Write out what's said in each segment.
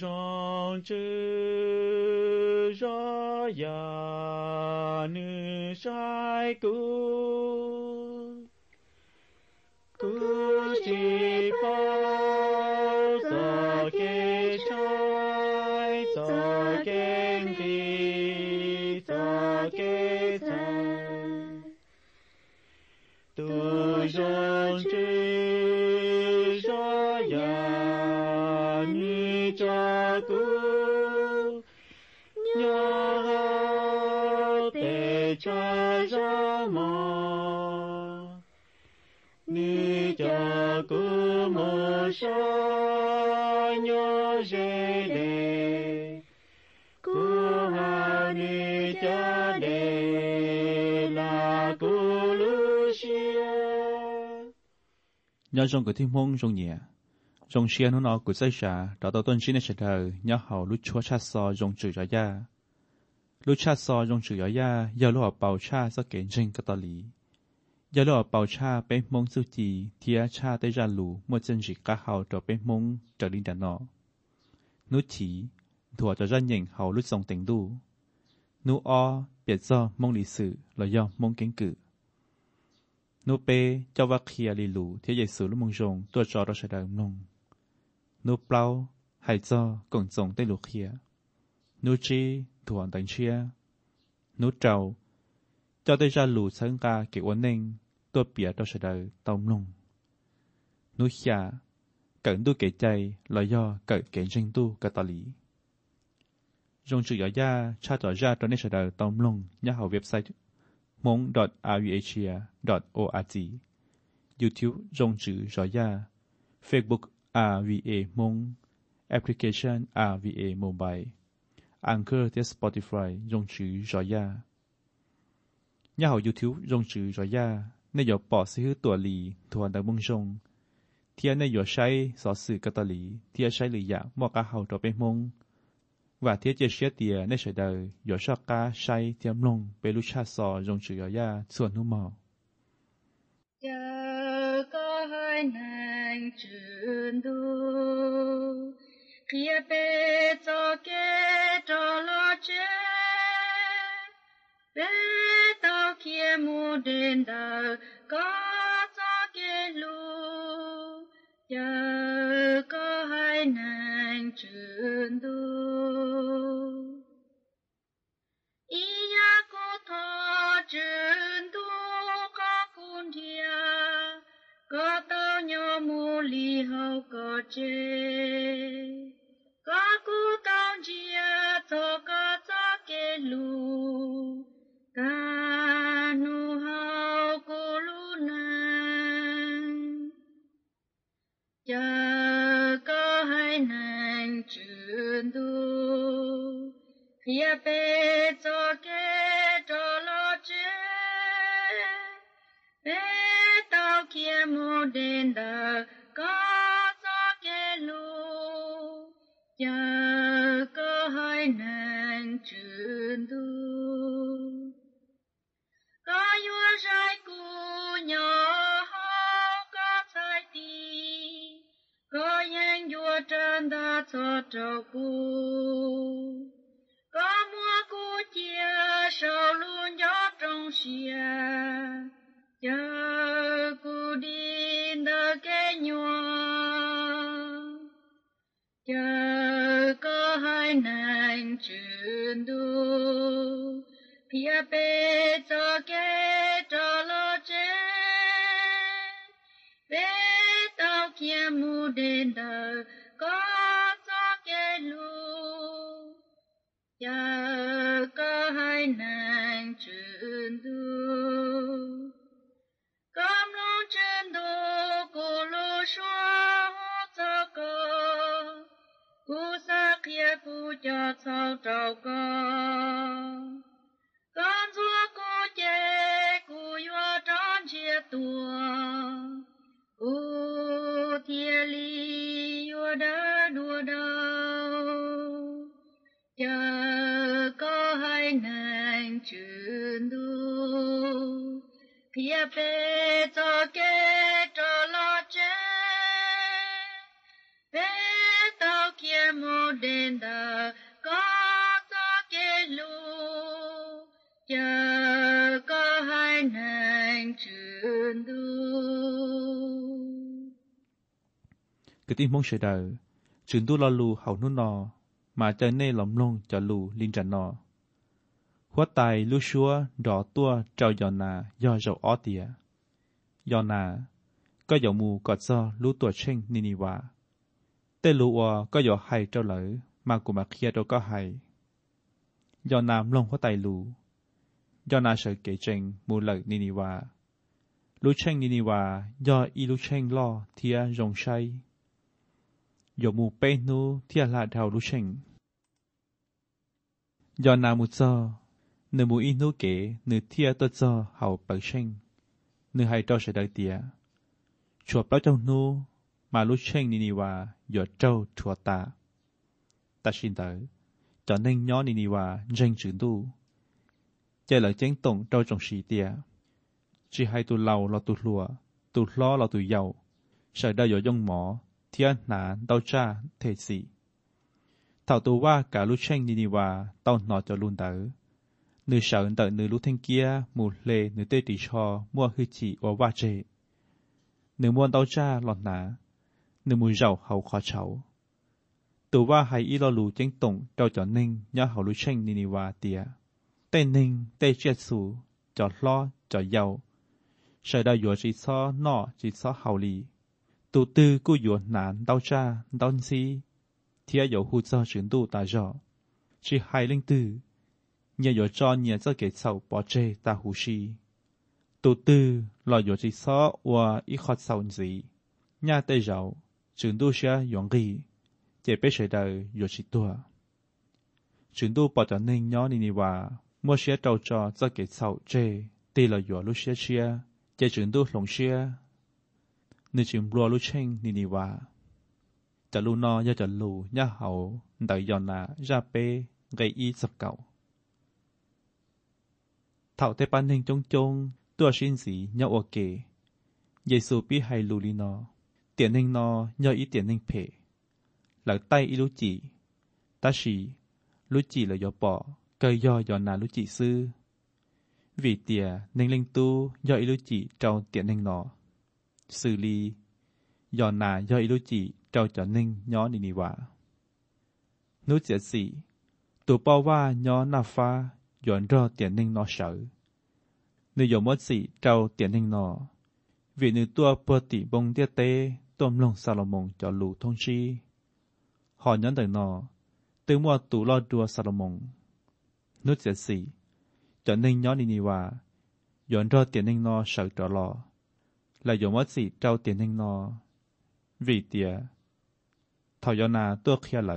jean Jaya Nu so nyo je de ku ha ni cha de la ku lu xia nhớ trong cái thiên môn trong nhà trong xia nó nó của xây xả đó tao tuân xin này sẽ thờ nhớ hầu lúc chúa cha so jong chữ rõ ra lúc cha so jong chữ rõ ra giờ lúc họ bảo cha sẽ kể trên cái tao lý ยาลอป่าชาเป็นมงสุจีเทียชาไดจยาลูเมื่อจนจิกาเฮาตัวเป็นมงจารินดานอนุชีถั่วจะรันยิงเฮาลุดทรงเต็งดูนุอเปียดซ่อมงลีสื่อลอยอมงเก่งกือนุเปเจ้าวาเคียลีลูเทียใหญ่สือลุมงจงตัวจอรชดานงนุเปล่าหายจอกงจงได้ลูเคียนุจีถั่วนตังเชียนุเจ้าจจัาลงก叫对家鲁参加น我งตัวเปียตัวเสดเต้มลงนุชยาเกิดดูเกใจลอยย่อเกิดเก่งจิงตัวกาตาลีจงจุยอย่าชาต่อยาตัวนี้เสดเต้มลงย่าหาเว็บไซต์มง .rasia .org YouTube จงจือย่า Facebook RVA มง Application RVA Mobile Anchor ที่ Spotify จงจือย่าย่าหายูทิวจงจือรอย่าในยหยอปอซื้อตัวลีทวนดังมุงชง เทียนเนยหยอใช้ สอสื่อกตลี เทียใช้หรือยาหมอกาเฮาตัวเป็นมง ว่าเทียเจเชียเตีย ในเฉยเดยหยอชอกกาใช้เทียมลง เปรุชาซอจงจือรอย่าส่วนนุ่มหมอ真都，黑白早给找了钱，白。ye mu din da có sa ke lu giờ có hai nàng trường tu ý ya cô ta trường tu có kun thia có tao nhỏ mu li hậu có chê có cu tao chia thọ có cho ke lu 也被做给着了这，被到天母殿的高做给路，有个还能真度。高原山姑娘好高才的，高原月真的做照顾。接受路要中学，要固定的给我，要个还能进度，别被这给着了这，别到天幕的。tai nạn trên đường cam lô trên đồ cô lo xóa ta cơ cô sa kia cô cho sao trào cao phía bê cho kê cho lo chê bê tao kia mô đền đờ có cho kê lu chờ có hai nàng trường đu cái tiếng mong sẽ đời trường tu lo lu hậu nút nò mà chơi nê lòng luôn cho lu linh trần nò หัวไตลูชัวดอตัวเจ้ายอนายอเจ้าออเตียยอนา ก็อย่ามูกอดซอรู้ตัวเช่งนินิวาเตลูออก็อย่าให้เจ้าเหลอมากุมาเคียตก็ให้ยอนามลงหัวไตลูยอนาเฉยเกเจงมูเหลนินิวาลูเช่งนินิวายออีลูเช่งล่อเทียรงชัยย่อมูเป้นูเทียลาดาวลูเช่งยอนามุซอนื้อมูอินูเกนื้อเทียตัวจอเ่าปักเชงนื้อไฮดรเสดเตียชวบเป้าเจ้านูมาลุเชงนินีวาหยดเจ้าชัวตาตาชินเตอจอนเน่งย้อนนินีวาเจงจืนดูเจหลังเจงตงเจ้าจงชีเตียชีไฮตุเลาเราตุลัวตุล้อเราตุเยาใชยได้หยดยงหมอเทียนหนานเต้าจ้าเทศีเท่าตัวว่ากาลุเชงนินีวาเต้าหนอจอลุนเตอ nữ sợ tự nữ lúc thanh kia mù lê nữ tê tỷ cho mua hư chỉ và ba trệ nữ muốn đau cha lọt ná nữ mùi giàu hầu khó cháu tù ba hay y lo lù chánh tổng trao cho ninh nhớ hầu lũ tranh nini và tìa tê ninh tê chia sù cho lo cho giàu sợ đau dùa chỉ so nọ chỉ so hầu lì tù tư cô dùa nán đau cha đau si thia dầu hụt do chuyển tù ta rõ chỉ hai linh tư เนี่ยอยจอนเนี่ยจะเกิดสาวปอเจตาหูชีตัวตื้อลอยอยู่ที่ซอว่าอีขอดสาวนี้เนี่ยได้าจึงดูเชียอยองกีเจไปเฉยเด้อยู่ชิตัวจึงดูปอจะนิ่งย้อนนี่นี่ว่าเมื่อเชียเจ้าจอจะเกิดสาวเจตีลอยอยู่ลุเชียเชียเจจึงดูหลงเชียอนี่จึงรัวลุเชงนี่นี่ว่าจะลูนอยาจะลูย่าเหาได้ยอนละาเป้ไกอีสักเก่าเ่าแต่ปันหนึ่งจงจงตัวชินสีเงาโอเกเยซูปีไฮลูลีนอเตียนหนึ่งนอเงาอีเตียนหนึ่งเพหลักใต้อิลุจิตาชีลุจิเลยยอปอเกยยอยอนาลุจิซื้อวีเตียหนึ่งเล็งตูยออิลุจิเจ้าเตียนหนึ่งนอสื่อลียอนายออิลุจิเจ้าจอนึ่งย้อนอินิวานุเจสีตัวป้อว่าย้อนนาฟ้ายอนรอเตียนหนึ่งนอเฉยหนึ่งยมสีเจ้าเตียนหนึ่งนอวีหนตัวปกติบงเตี้ยเต้ต้มลงซาลมงจอลูทงชีหอนยันแต่นอตึงว่าตูลอดัวซาลมง นุษเสียสีจอหนึ่งย้อนนีว่ายอนรอเตียนหนึ่งนอเฉาจอลอและยมดสีเจ้าเตียนหนึ่งนอวีเตียทอยนาตัวเคลียเหล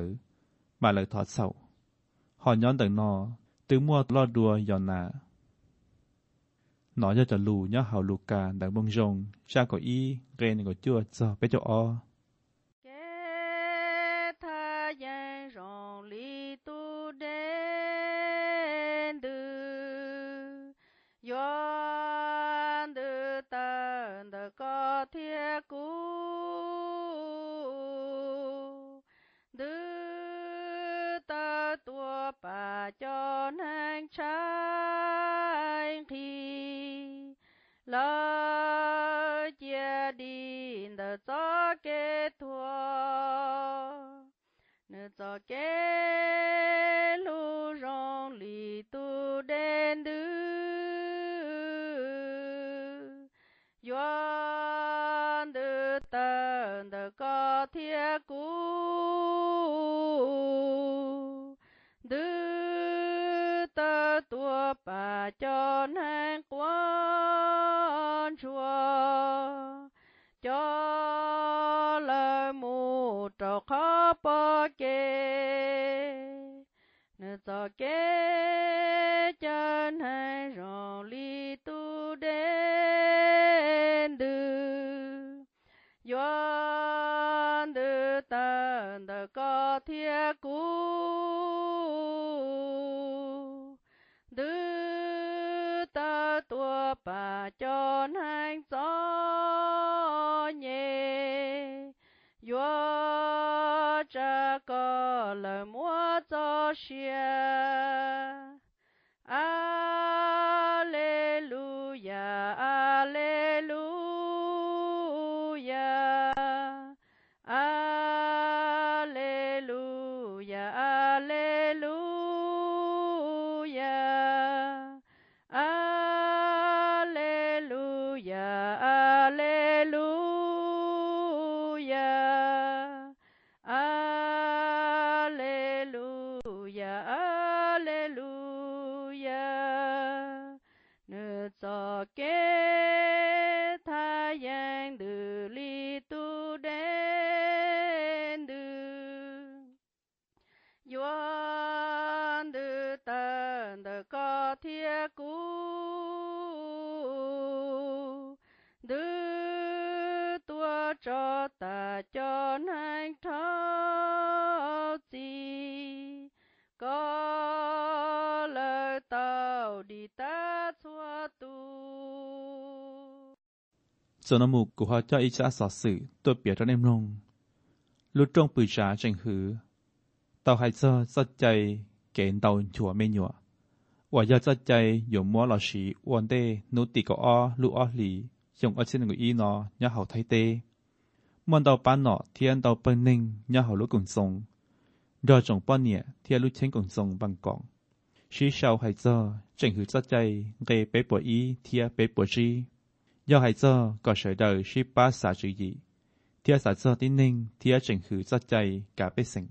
มาเลยถอดเสาหอนย้อนแต่นอตึงมัวลอดดัวยอนนาหนอจะจะลูเนาอเฮาลูกาดังบงจงชาโกอีเกรนก็จั่วจอไปจออ ¿ok? นมุกกหฮาเจ้าอิจฉาสอดสื่อตัวเปียจนเอ็มลงลุดรงปืนชาจังหือเต่าไฮซ์สัใจเกณฑ์เต่าชัวไม่หัวว่ายะสัใจอยมมัวหล่อฉีวันเต้นูติกอ้อลูอ้อหลีส่งอัชเชนกุยอีนอย่าเห่าไทเต้มันเต่าปานหนอเทียนเต่าเปิงหนึ่งย่าเห่าลุกุ่นทรงดอจงป้อนเนี่ยเทียนลุดเชิงกุ่นทรงบางกองชี้ชาวไฮซ์เชิงหือสัใจ เกยเป๋ปวดอีเทียเป๋ปวดชี要係做個水道是巴沙主義，聽實做啲寧，จ政府เ際加必成。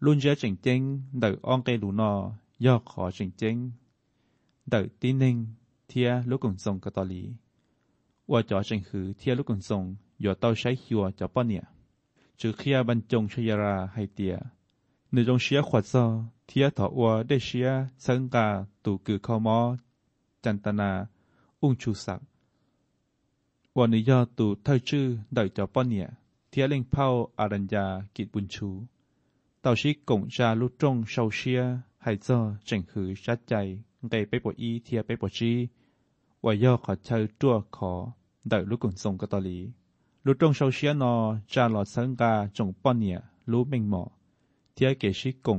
論者正正，對安嘅路呢，要可正正，對啲寧，聽老公眾嘅道理。ว่าจอจึงคือเทียลูกกุนทรงอยู่เต้าใช้หัวจอป้อนเนี่ย จือเคียบรรจงชยราใหเตียในจงเชียขวดซอเทียถอวัวได้เชียสังกาตูกือข้อมอ จันตนาอุ้งชูศักวันนี้ยอตูเท่าชื่อดอยจอป้อนเนี่ยเทียเล่งเผาอารัญญากิจบุญชู เต่าชิกงชาลุจงเซาเชียไฮยจอเจงคือชัดใจไงไปปวดอีเทียไปปวดชีว่าย่อขอเชิญตัวขอดอยลูกกุนทรงกตอลีลุจงเซาเชียนอจาหลอดสังกาจงป้อนเนี่ยรู้เม่งหมอเทียเกชิกง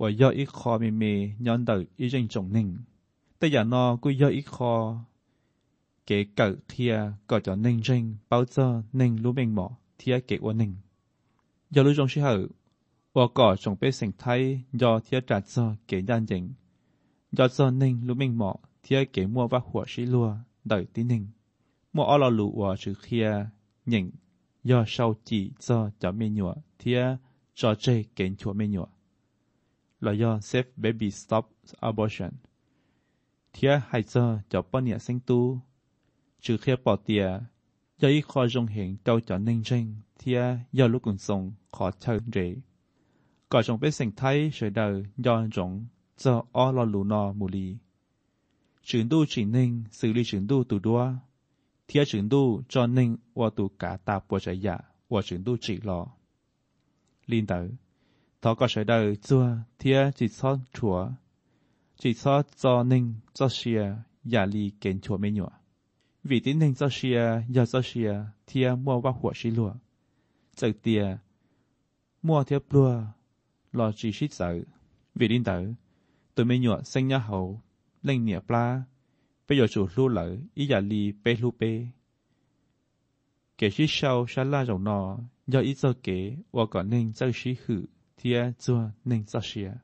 ว่าย่ออีคอเมเมย้อนดอยอีเจิงจงหนึ่งแต่อย่านอกุย่ออีคอ kế cậu thia có cho ninh rinh bao giờ ninh lũ mình mỏ thia kế của ninh. Giờ lưu trong sĩ hậu, và có trong sinh thay do thia trả cho kế gian dính. Do giờ ninh lũ mình mỏ thia kế mua và hủa sĩ lùa đợi tí ninh. Mua ở lò lũ và trừ khia do sau chỉ cho cho mê nhụa thia cho chê kế chúa mê nhụa. Là do Save Baby Stop Abortion. Thia hai giờ cho bọn nhà sinh tu จือเคียปอเตียยายคอจงเหงเจ้าจอนิ่งเจงเทียยอลูกอุ่นทรงขอเชิญเรก่อจงเป็นสิงไทยเฉยเดิยอนจงเจ้าอ้อลอลูนอมูลีฉืนดูฉินิ่งสื่อลีฉืนดูตูดัว เทียฉืนดูจอนิ่งว่าตูกาตาปวดใจยะว่าฉืนดูจีรอลินเตอร์ทอก็เฉยเดิจ้าเทียจีซ้อนชัว จีซ้อนจอนิ่งจอเชียอย่าลีเกณฑ์ชัวไม่หนัว为的能做事啊，要做事啊，天莫把火熄了，这点莫贴不落，老只是走，为领导，对面月生日好，零年不啦，不要走路了，一夜里白路白，给是烧山拉肉呢，要一做给，我个能做事去，天做能做事啊。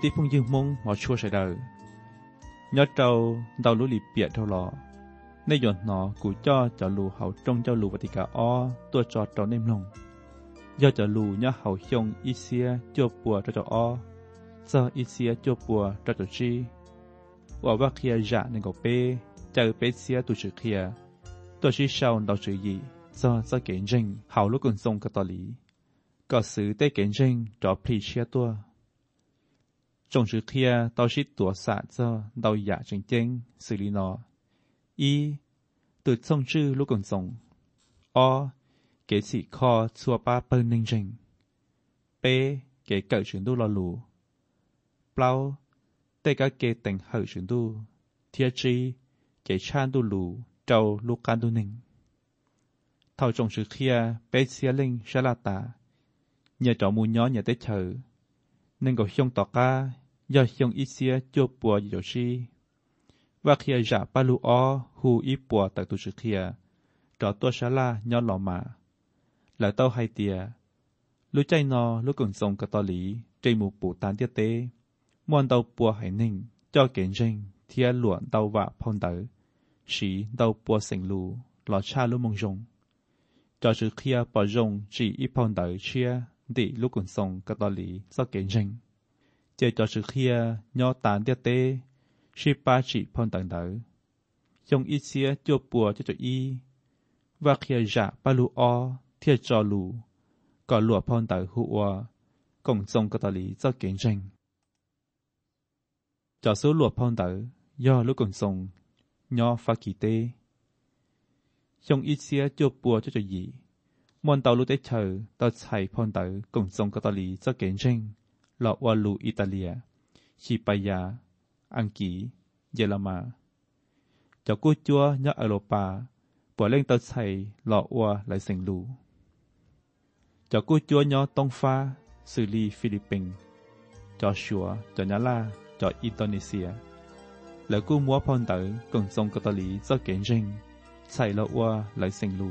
tiếp phong dương mông mà chua sài đời nhớ trâu đau lũ lì bịa trâu lọ nay dọn nó cụ cho cho lù hậu trong cho lù và thì o tua cho trâu nêm lòng do cho lù nhớ hậu hiông y xia chua bùa o do y xia chua bùa cho cho chi và kia dạ nên có bê chờ xia tụ chữ kia tôi chỉ sau đọc chữ gì do do kiến trình hậu lúc còn sông cả tòa lý có sự tê kiến trình cho phi chia tua จงชื่อเทียต่อชิดตัวสะเจ้าดาวยาจงเจงสิรินออีตัวทรงชื่อลูกกนทรงอเกสิคอชัวป้าเปิ้นหนึ่งจงเปเกเกิดชื่อดูลอลูเปล่าเตก็เกต่งเหอชฉ่นดูเทียจีเกชาดูลูเจ้าลูกการดูหนึ่งเท่าจงชื่อเทียเปเสียลิงชลาตาเนี่ยจอมูย้อนเนี่ยเตเธอหนึ่งก็ช่องต่อกา giờ chồng ít xia cho bùa dầu si và khi giả ba lù o hù ít bùa tại tu sự kia trọ tua xá la nhỏ lò mà lại tao hay tìa lũ chay nó lũ cường sông cả to lý trên mù bù tán tiết tế muôn tàu bùa hải ninh cho kiến rinh thia luận tàu vạ phong tử sĩ tàu bùa sình lù lò cha lũ mông rồng cho sự kia bỏ rồng chỉ ít phong tử chia để lũ cường sông cả to lý do kiến rinh เจจอสืเคียยอตานเตียเตชิปาชิพอนต่างเดอยงอิเซียจวปัวเจจออีว่าเคียจะปาลูออเทียจอลูก็หลัวพอนต่างหัว กงจงกตลีเจ้าเก่งเจงจอสู้หลัวพอนต่างย่อลูกกงจงยอฟากิเตยงอิเซียจวปัวเจจอีมอนเตาลูเตเชอต่อไฉพอนต่างกงจงกตลีเจ้าเก่งเจงลอวาลูอิตาเลียชิปายา อังกี เยลมาจากูจัวยออโรปาป่วยเล่งเตาไทหลอวัวไหลเสงลูจากูจัวยอตองฟ้าซูรีฟิลิปปินจอชัวจอยาลาจออินโดนีเซีย แล้วกูมัวพอนเตร์กงซงกตลีเจเกนเจริงใส่ลอวัวไหลเสงลู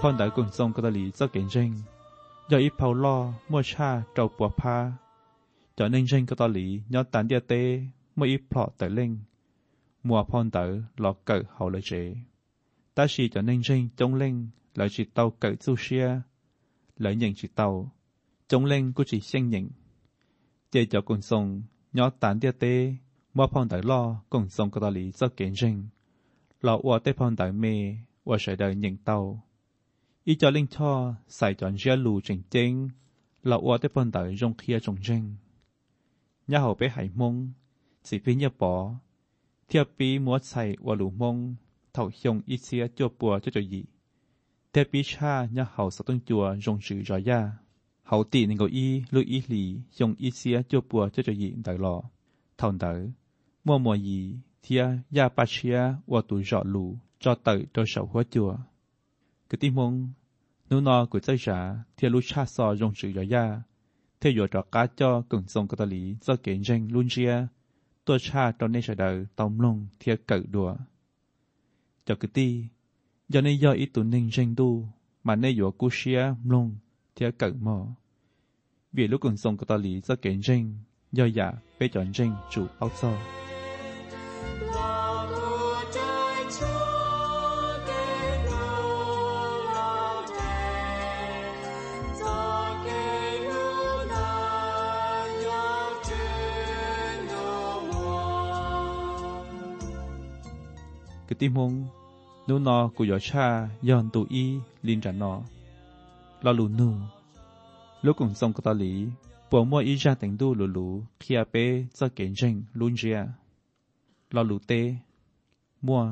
放大共送嗰度嚟做見證，有一泡咯，莫差就不怕。有認真嗰度嚟，有蛋啲爹，冇一泡得拎，冇放大落腳後嚟者。但是有認真中拎，來自到腳做些，兩認自到中拎嗰只聲認，借咗共送，有蛋啲爹，冇放大咯，共送嗰度嚟做見證，落我啲放大咩，我誰都認到。อีจอลิงชอใส่จอนเชียลูจริงจริงเราอวดได้ปนต่ยงเคียจงเจงย่าขาไปหายมงสิพิญญาปอเทียบปีมัวใส่วาลุมงเท่าฮยงอีเสียจัวปัวจัจอยีเทียบปีชาย่าขาสะตุ้งจวบยงจื้อจอย่าเขาตีหนิงกอีลุยอีหลีฮยงอีเสียจัวปัวจัจอยีได้รอท่านเดอมัวมัวยีเทียย่าปาเชียวาตุจอลูจอดเตยโดยเสาหัวจัว cái tim mong nô nọ của chơi giả thì lúc cha sò rong sự rõ ra theo dõi trọ cá cho cường sông cơ tà lý do kiến danh luôn chia tôi cha cho nên sợ đời tông lông thì cẩu đùa cho cứ ti do nên do ý tụ ninh danh tu mà nên dõi cú chia lông thì cẩu mò vì lúc cường sông cơ tà lý do kiến danh do giả bê chọn danh chủ áo sò tí mông nô nó của gió cha dọn tu y liên trả nó lo lù nù lúc cùng sông có ta lý bỏ mua y ra thành du lù lù khi à bê cho kiến trình luôn ra lo lù tê mua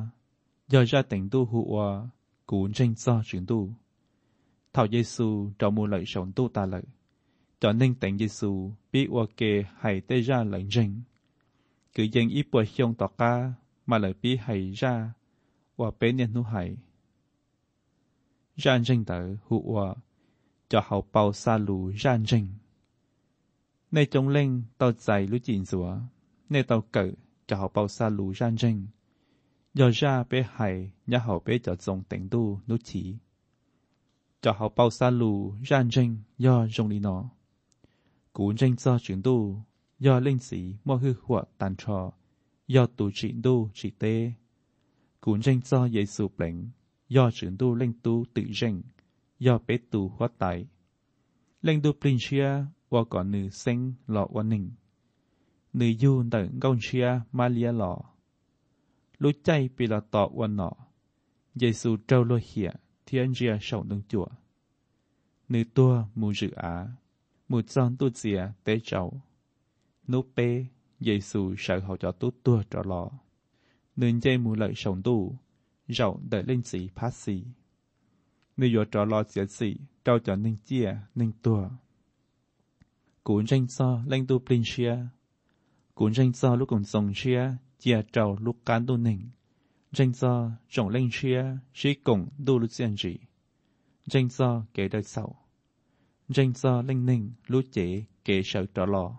giờ ra thành đu hụ hòa cú tranh do chuyển tu thảo giê xu trong mua lợi sống tu ta lợi cho nên tánh giê xu bị hòa kê hay tê ra lãnh trình cứ dân ít bồi hiông tỏ ca มาเลยปีให้ยาว่าเป็นยังนู่ให้ยันจริงเต๋อหัวจะเอาเป่าซาลูยานจริงในจงเล่งเต่อใจรู้จินสัว ในเต่อเกิดจะเอาเป่าซาลูยานจริงยอดยาเปให้ยาเอาเปจะทรงแต่งดูนุชีจะเอาเป่าซาลูยานจริงยอดจงลีนอกูจริงจะจึงดูยอดเล่งสีมั่วหัวตันชอ do tu trị đô trị tê. Cũng danh do dễ sụp lãnh, do trưởng đô lãnh tu tự danh, do bế tu hóa tại. Lãnh đô bình xia, qua có nữ sinh lọ qua nình. Nữ du tận gông xia lọ. Lũ chay bị lọ tọ qua nọ. Dễ sụ trâu lô hịa, thiên ria sầu nâng chùa. Nữ tua mù dự á, mù tròn tu dìa tế cháu. Nô bê Giêsu sợ họ cho tốt tua trở lọ. Nên dây mù lợi sống tù, rậu đợi lên sĩ phát sĩ. Nếu dọa trở lọ sẽ sĩ, trao cho nên chia, nên tua. Cũng danh so lên tu plin chia. Cũng danh so lúc cùng sống chia, chia trao lúc cán tu nỉnh. Danh so trọng lên chia, sĩ cùng đu lúc diện dị. Danh so kế đời sau. Danh so lên nỉnh lúc chế kế sợ trở lọ.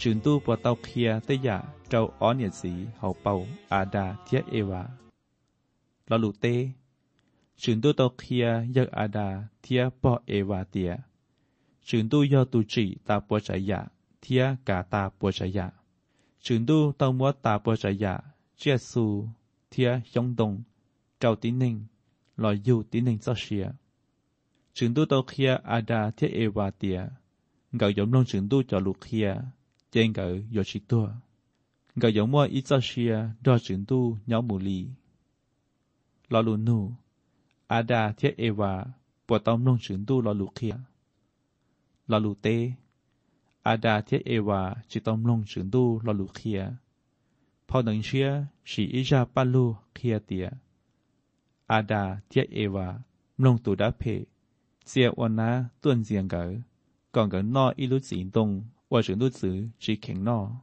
จุนตู้ปวเตาเคียตยะเ้าอ้อนเหยียดสีเฮาเป่าอาดาเทียเอวาลาลุเตจุนตู้เตาเคียยักอาดาเทียปอเอวาเตียจุนตู้ยอตูจิตาปัวใจยะเทียกาตาปัวใจยะจุนตู้เตามัวตาปัวใจยะเจียสูเทียยงดงเ้าตินิงลอยยูตินิงเจ้าเชียจุนตู้เตาเคียอาดาเทียเอวาเตียเกายมลงจุนตู้จอลุเคียจงก个有ยชิตัว早些到成都鸟母งมัวอาดองตูาเทียเอวาปวดตอมลงจึงตู้ลอลูเคียลอลูเตอาดาเทียเอวาจิตอมลงจึงตู้ลอลูเคียพอหนังเชียสีอิจาปัลลูเคียเตียอาดาเทียเอวาลงตูดาเพเสียวันนะต้วนเสียงเก๋ก่อนเกหนออิลุสีตงว่า我选读词只看那，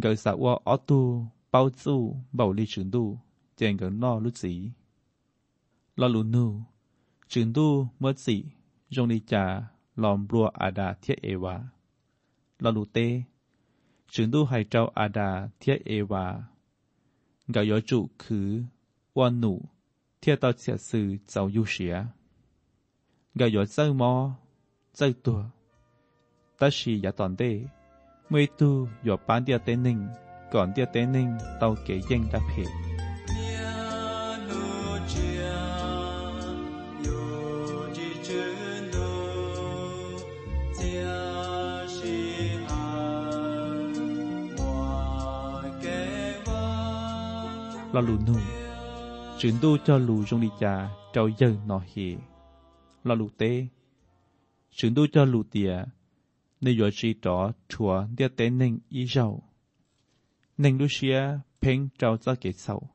个啥我阿杜包住暴力程度，见个那路子，那路努程度么子，用力ู浪บา่ลีฉัวอาดาเทียเอวาลาลูเตฉึนดูให้เจ้าอาดาเทียเอวากายจุคือวันหนูเทียต่อเสียสื่อเจ้ายูเสียกายเจ้ามอเจ้าตัว tashi ya tonde. Mui tu yo pan dia tening, còn dia tening tao kể danh đáp hệ. là lù nù chuyển tu cho lù trong đi trà trao dân nọ hì là lù tê chuyển tu cho lù tiề tế y 那若是多错的得能依照，能路些偏照着给手，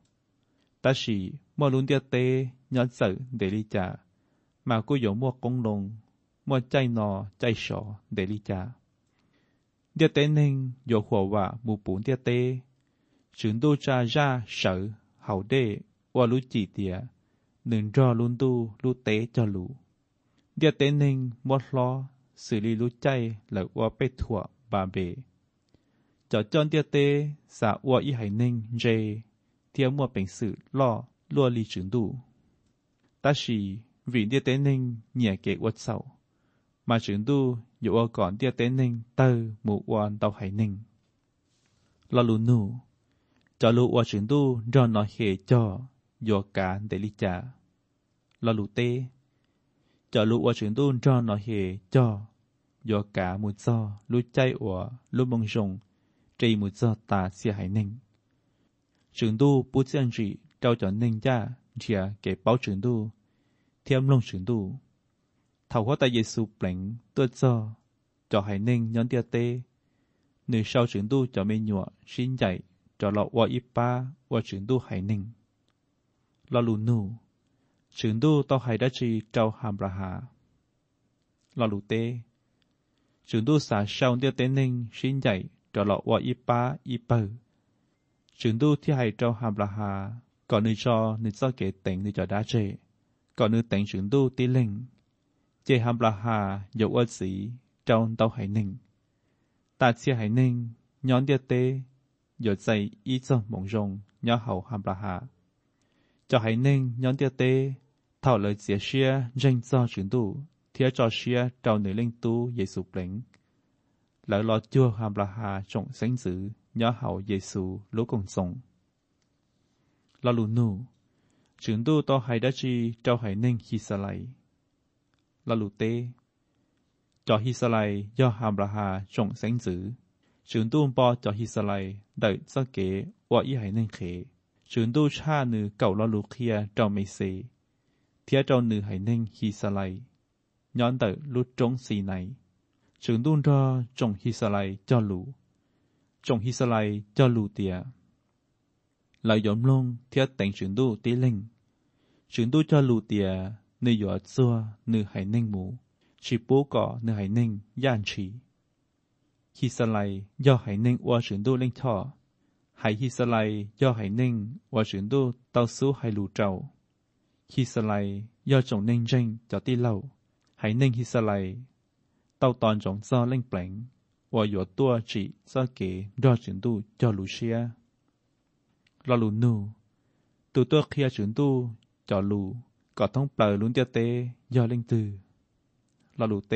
但是莫论的得要走得理解，mà cô dỗ mua công lùng, mua chay nò chay sọ để lý cha. Địa tế nên dỗ khổ và mù bốn địa tế, chứng đô cha ra sở hậu đê và lũ chỉ tìa, đừng cho luôn tu lũ tế cho lũ. Địa tế nên mua lo สื่อลีรู้ใจหลัอว่าไปถั่วบาเบเจอดจอนเตียเตสาวัวอีไหหนึ่งเจเทียมัวเป็นสื่อล่อล่วลีจึงดูตาชีวินเตียเตหนึ่งเหนียเกวัดเสามาจึงดูอยู่อว่าก่อนเตียเตหนึ่งเตอร์หมู่วันเตาไหหนึ่งลอลูนูจอลูอว่าจึงดูจอนนอเฮจอโยกาเดลิจาลอลูเตจอลุวชิงตุนจอนอเฮจอยอกามุจอลุใจอวลุมงชงจีมุจอตาเสียหายหนึ่งชิงตูปุเจียนจีเจ้าจอนหนึ่งจ้าเทียเก็บเป้าชิงตูเทียมลงชิงตูเท่าข้อตาเยซูเปล่งตัวจอจอหายหนึ่งย้อนเตียเตหนึ่งเศร้าชิงตูจอไม่หัวชิ้นใหญ่จอเราวัวอีป้าว่าชิงตูหายหนึ่งเราลูนูฉิงดูต่อไฮดัชีเจ้าฮามราฮาลอลูเตฉิงดูสาชาวเดียเตนิงชินใหญ่จะหลอว่าอีป้าอีเปอร์ฉิงดูที่ให้เจ้าฮามราฮาก่อนนึกจอนึกเจ้าเกตเต็งนึกจอดัชีก่อนนึกเต็งฉิงดูตีเล่งเจ้าฮามราหายกอดสีเจ้าต้อไฮหนึ่งตาเชียไฮหนึ่งย้อนเดียเตยยใ่ออจจมมงงาาาาเฮฮห้หนึ่งย้อนเดียเตท่าเลยเสียเชียยิงจ่อจุดดูเทียจ่อเชียเจ้าเหนื่งลิงตู้เยซูเปล่งแล้วรอจั่วฮามราฮาจงเส้นสือย่อเหาเยซูลูกงทงลาลูนูจุดดูต่อไฮด้จีเจ้าไฮเน่งฮิสไลลาลูเตจ่อฮิสไลย่อฮามราฮาจงเส้นสื่อจุดดูปอจ่อฮิสไลได้จะเก๋ว่าอีหาเน่งเขจุดดูชาเนื้อเก่าลาลูเคียเจ้าไม่เซเที่ยเจ้าหนือให้นิ่งฮิสไลย้อนเตอร์ลุจงสีในถึงดุนรอจงฮิสไลเจ้าหลูจงฮิสไลเจ้าหลูเตียลายยอมลงเที่ยแต่งถึงดูตีเล่งถึงดูเจ้าหลูเตียเนื้อหยอดซัวเนื้อให้นิ่งหมูชิปูก่อเนื้อให้นิ่งย่านชีฮิสไลย่อให้นิ่งอัวถึนดูเล่งท่อหาฮิสไลย่อให้นิ่งอัวถึนดูเต้าซู้ให้หลูเจ้าฮิสไลอจงเน่งเจงจอตีเล่าหายเน่งฮิสไลเต้าตอนจงซ้อเล่งแปลงว่าอยดตัวจีซ้อเก๋ดอจินตู้จอลูเชียลอลูนูตัวตัวเคลียจินตู้จอลูก็ต้องเปล่าลุ้นเตียเตยอเล่งตือลอลูเต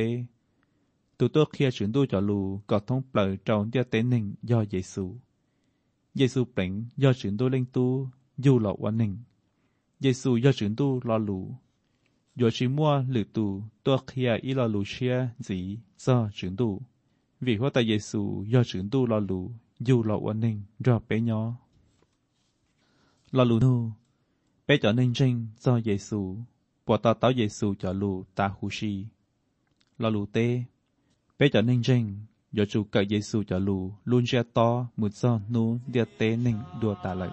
ตัวตัวเคลียจินตู้จอลูก็ต้องเปล่าจองเตียเตหนึ่งยอเยซูเยซูเปล่งยอจินตู้เล่งตู้อยู่หลอกวันหนึ่งเยซูยอจิงตู้ลอลูยอชิมัวหรือตูตัวเคียอีลอลูเชียสีซอจิงตู้วิหัวแต่เยซูยอจิงตู้ลอลูอยู่ลอวันหนึ่งรอบเปยอลอลูนูเปจอหนึ่งจริงซอเยซูปวดตาเต้าเยซูจอลูตาหูชีลอลูเตเปจอหนึ่งจริงยอจูกับเยซูจอลูลุนเชียตอมุดซอนูเดียเตหนึ่งดัวตาเลย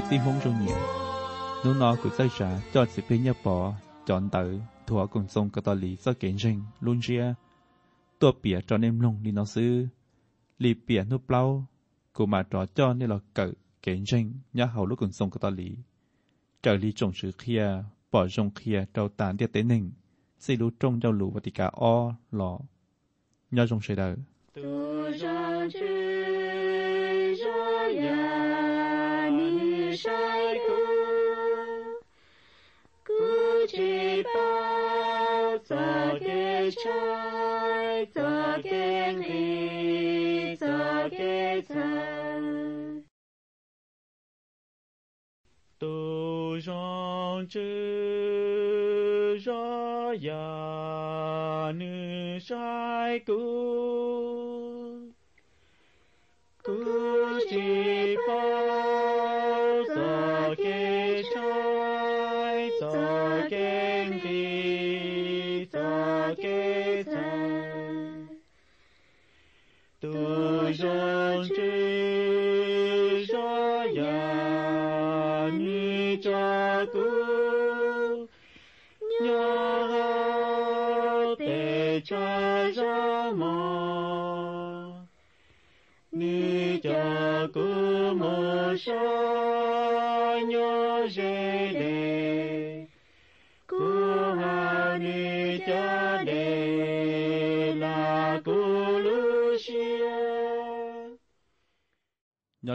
决心 không rung nhẹ nó nó của sai trả cho sự phê nhập bỏ chọn tới thua cùng sông cả tòa lý do kiến rình luôn ria tua bìa đi nó sư lì bìa nó plau của mà trò cho nên là cỡ kiến rình nhá hầu lúc cùng sông cả tòa trồng sự kia bỏ rồng kia trâu tàn tiết tế nình xì lú trông giao lũ và tì o lọ nhá rồng sợi đời Sake chai, sake li, sake san. Do zhang zhi zha ya nu shai gu. Gu so nyo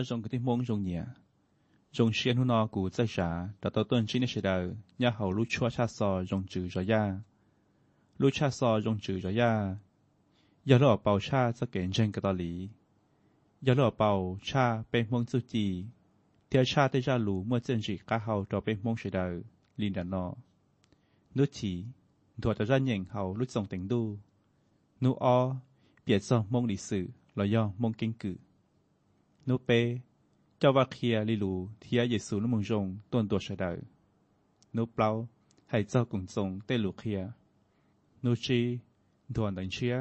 cái tiếng mông rồng nhẹ rồng xuyên hôn nó cụ dây xả đã tạo tuần chính sẽ đầu nhà hậu lũ chua cha sò rồng trừ rồi ya lũ cha sò rồng trừ rồi ya giờ lọ bảo cha sẽ kén trên cái tao lý cha bên ยาหล่อเป่าชาเป็นพวงสุจีเทียชาเตจาลูเมื่อเจนจิกาเฮาต่อไปมงเสดาลินดานอนุชีถัวจะจันเย่งเฮาลุดส่งเต็งดูนูออเปียดซองมงดิสือลอยย่อมงกิงกือนูเปเจ้าวาเคียลิลูเทียเยซูลมงจงต้นตัวเสดานูเปล่าให้เจ้ากุงทรงเตลูเคียนูชีด่วนดังเชีย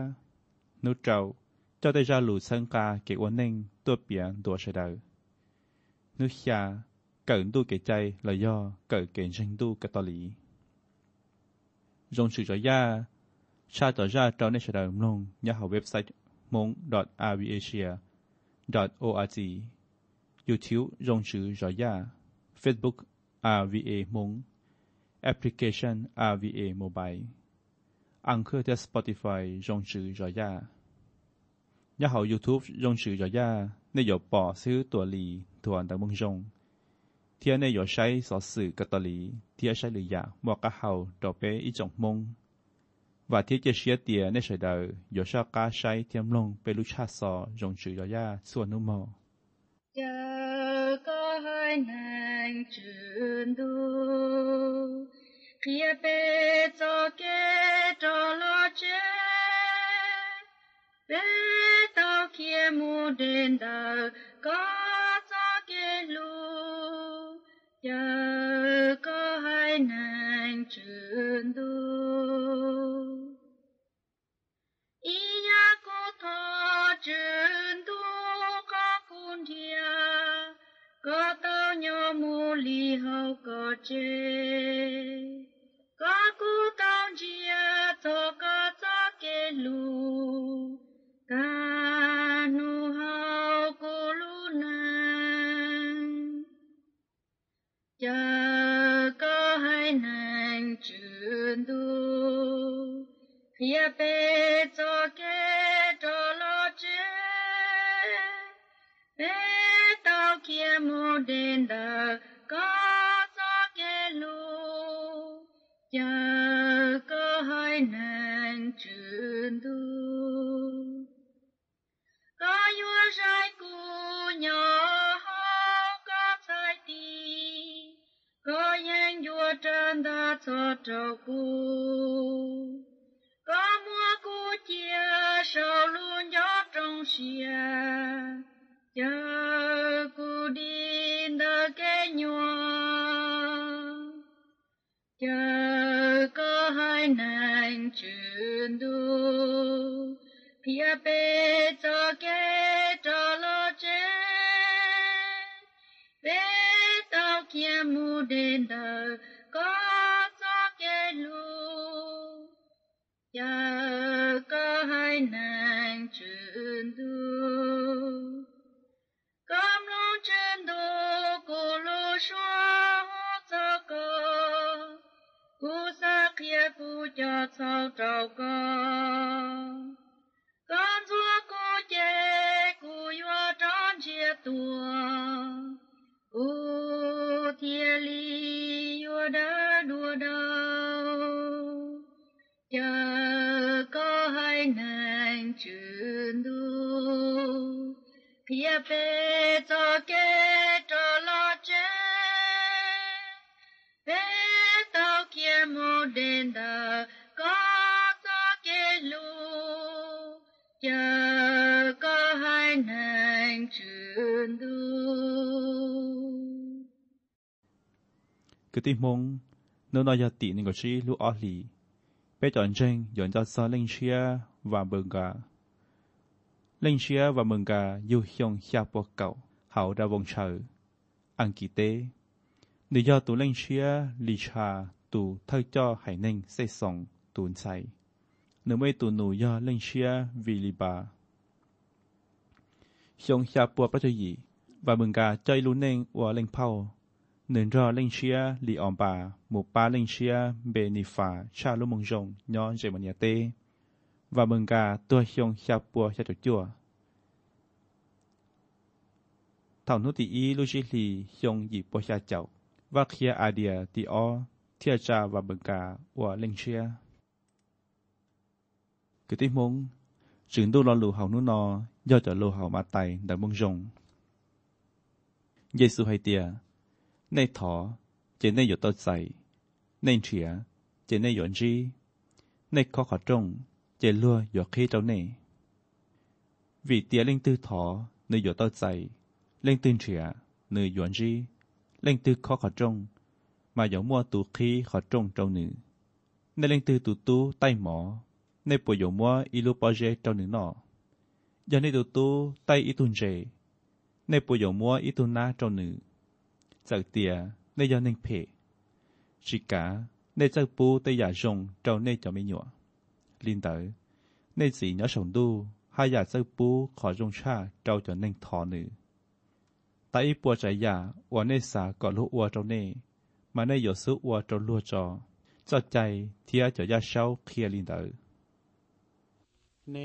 นูเจ้าเจ้าได้จาลูสังกาเกวันเน่งตัวเปียนตัวเสดานุชยาเกิดดูเกใจและย่อเกิดเกณฑ์ชิงดูกตอลีรงสื่อจอย่า ชาติจอย่าเราในชาดามลงยาหาเว็บไซต์ mong v i a s i a org youtube รงสื่อจอย่า facebook rva ม o n g application rva mobile อังเครืสปอติ i f y รงสื่อจอย่ายาหายูทูบ b รงสื่อจอย่า ในหยบป่อซื้อตัวลี thuần tại mông rồng thiên này có sai sở sự cát tà lý thiên sai lười giả mua cá hầu đổ ít trọng mông và thiên chế sĩ tiền nên sai đời có cá sai thiên long bê lúc cha sò rồng chữ có ra xuân nụ mò cho kê cho lo chết Bê tao kia mù đền đời có em chân đô ý nhà cô thọ chân đô có con thia có tao nhỏ mù lì hậu có chê có cô tao chia thọ có cho kê lùi 也被做给着了这，被到天母 den da ga za ke lu ya ga hai nan chun du ga yu rai ku nyo ha ga sai ti ga yan yu tan da cho cho ku sau luôn gió trong xìa chờ cô đi đỡ cái nhua chờ có hai nàng chuyện đu phía bê cho cái trò lo chế tao kia mu đền đời 南镇东，甘龙镇东公路双车道，菩萨也不交叉道高。phía bê cho kê cho lo chê bê tao kia mô đền đờ có cho kê lu chờ có hai nàng trường đu cứ tìm mong nó nói ra tị nên có chi lu ở lì bê chọn tranh dọn ra xa linh chia và bừng cả ลนเชียว่ามึงกะยูฮยองฮียปวกเก่าเฮาดาวงเฉออังกิเตเนยอตูเลนเชียลีชาตูเทอจ่อไห่เน่งเซซองตูนไซเน่ไม่ตูหนูยอเลนเชียวิลิบาฮยองฮียปวกพระเจ้าหยีบ่ามึงกะจอยลูเน่งวัวเลนเผาหนึ่งรอเลนเชียลีออมบาหมู่ปาเลนเชียเบนิฟา ชาลุมงจงยอนเจมันยาเต và mừng cả tua xong xa bùa xa chỗ chùa. Thảo nút tỷ y lưu trí lì xong dị bùa xa chậu và khía à đìa tỷ o thịa trà và mừng cả của linh xia. Cứ tí mong, trường đô lo lù hào nú nò do trở lù hào mà tài đã mong rồng. giê -xu hay tìa, nay thỏ, chế nay dụ tao dạy, nay trịa, chế nay dọn ri, nay khó khó trông, จลัวหยอกเจ้าเน่วีเตียเล่งตื้อถอเนยหยอต้าใจ เล่งตื้นเฉียเนยหยวนจี เล่งตื้อข้อขอจง มาหยอมัวตูคี้ขอจงเจ้าหนึ่งในเล่งตื้อตูตู้ใต้หมอ ในป่วยหยอมัวอิลูปอเจเจ้าหนึ่งนอยันในตูตู้ใต้อิตุนเจในป่วยหยอมัวอิตุนนาเจ้าหนึ่งจากเตียในยันเลึ่งเพชิกาในเจ้าปูแต่อย่าจงเจ้าเน่จะไม่หยอลินเตอร์ในสีเนื้อสงดูหายาเซปูขอจงชาเจ้าจะนึ่งทอหนือต่อีปัวใจยาอวในสากอดลูกอัวเจ้าเน่มาในหยดซื้ออัวเจ้าลัวจอ จอดใจเทียจะยาเช้าเคลียลินเตอร์ใน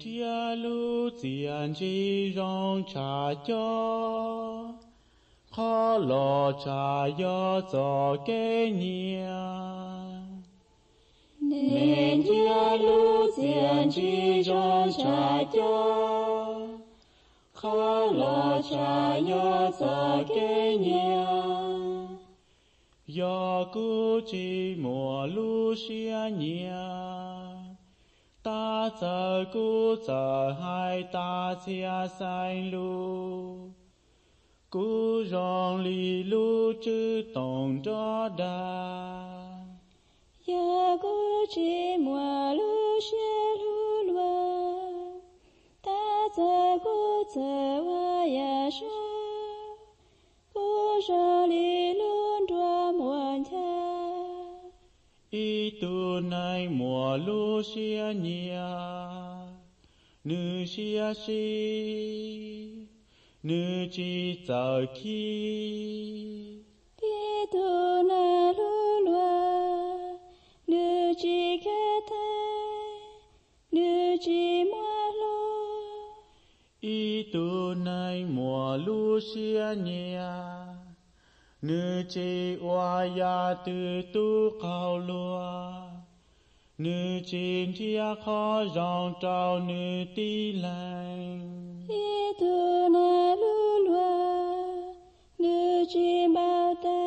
ที่ลู่เสียนจีรองชาจอขอหลอชายอจอเกเนีย恁爹路见智，叫查叫，查洛查叫叫，你呀，叫苦智莫路见呀。打见苦打害打见塞路，苦叫哩路知通叫打。雅古吉摩鲁谢鲁罗，塔扎古扎瓦雅扎，古扎里隆多莫恰，伊多奈摩鲁谢尼亚，努谢西努吉扎基，伊多奈鲁。chi khe thế nữ chi mua lô y tu nay mùa lu xia nhà nữ chi oa ya tư tu cao lúa nữ chi chia khó dòng trao nữ ti lành y tu nay lu lúa nữ chi bao tê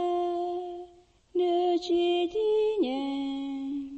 nữ chi thi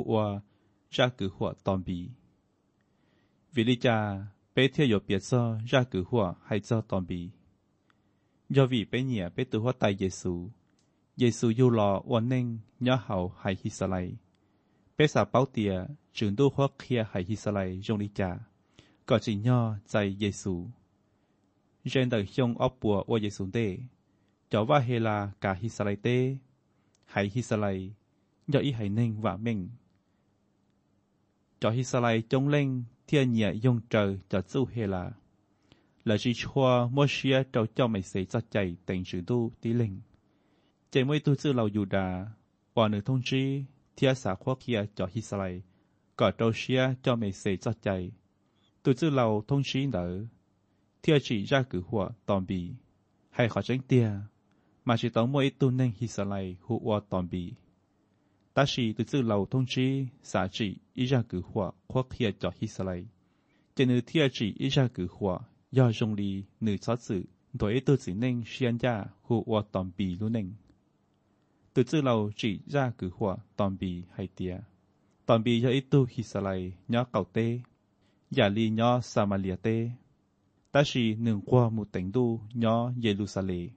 呼我扎古或当比。为了家，白天有别说扎古或还做当比。要为白夜白都或带耶稣，耶稣有了我能，然后还希斯来。白撒包爹，จึง都或开还希斯来用力家，ก็只要在耶稣。人的向阿伯我耶稣的，叫ว่าเฮลากาฮิสไลเตหายฮิสไลย่ออีหายเน่งว่าเม่งจอฮิสไลจงเล่งเทียนเนียยงเจอจอดสู้เฮลาและชิชัวโมเชียเจ้าเจ้าไม่เสียใจแต่งสือตู้ตีเล่งใจไม่ตู้ซื่อเราอยู่ดาวอาหนืทงชีเทียสาควเคียจอฮิสไลกอเจ้าเชียเจ้าไม่เสียใจตู้ซื่อเราทงชีเหนอเทียชีจาเกือหัวตอนบีให้ขอเจ้งเตีย มาชิตองมวยตู้เน่งฮิสไลหัวตอนบี但是对这老同志啥子一下句话，或起来做起来，这你听子一下句话，要用力你啥子，对都只能先家和我当比路能。对这老只下句话当比还嗲，当比要一度起来，要搞得，压力要萨玛利亚的，但是能过木程度要耶路撒冷，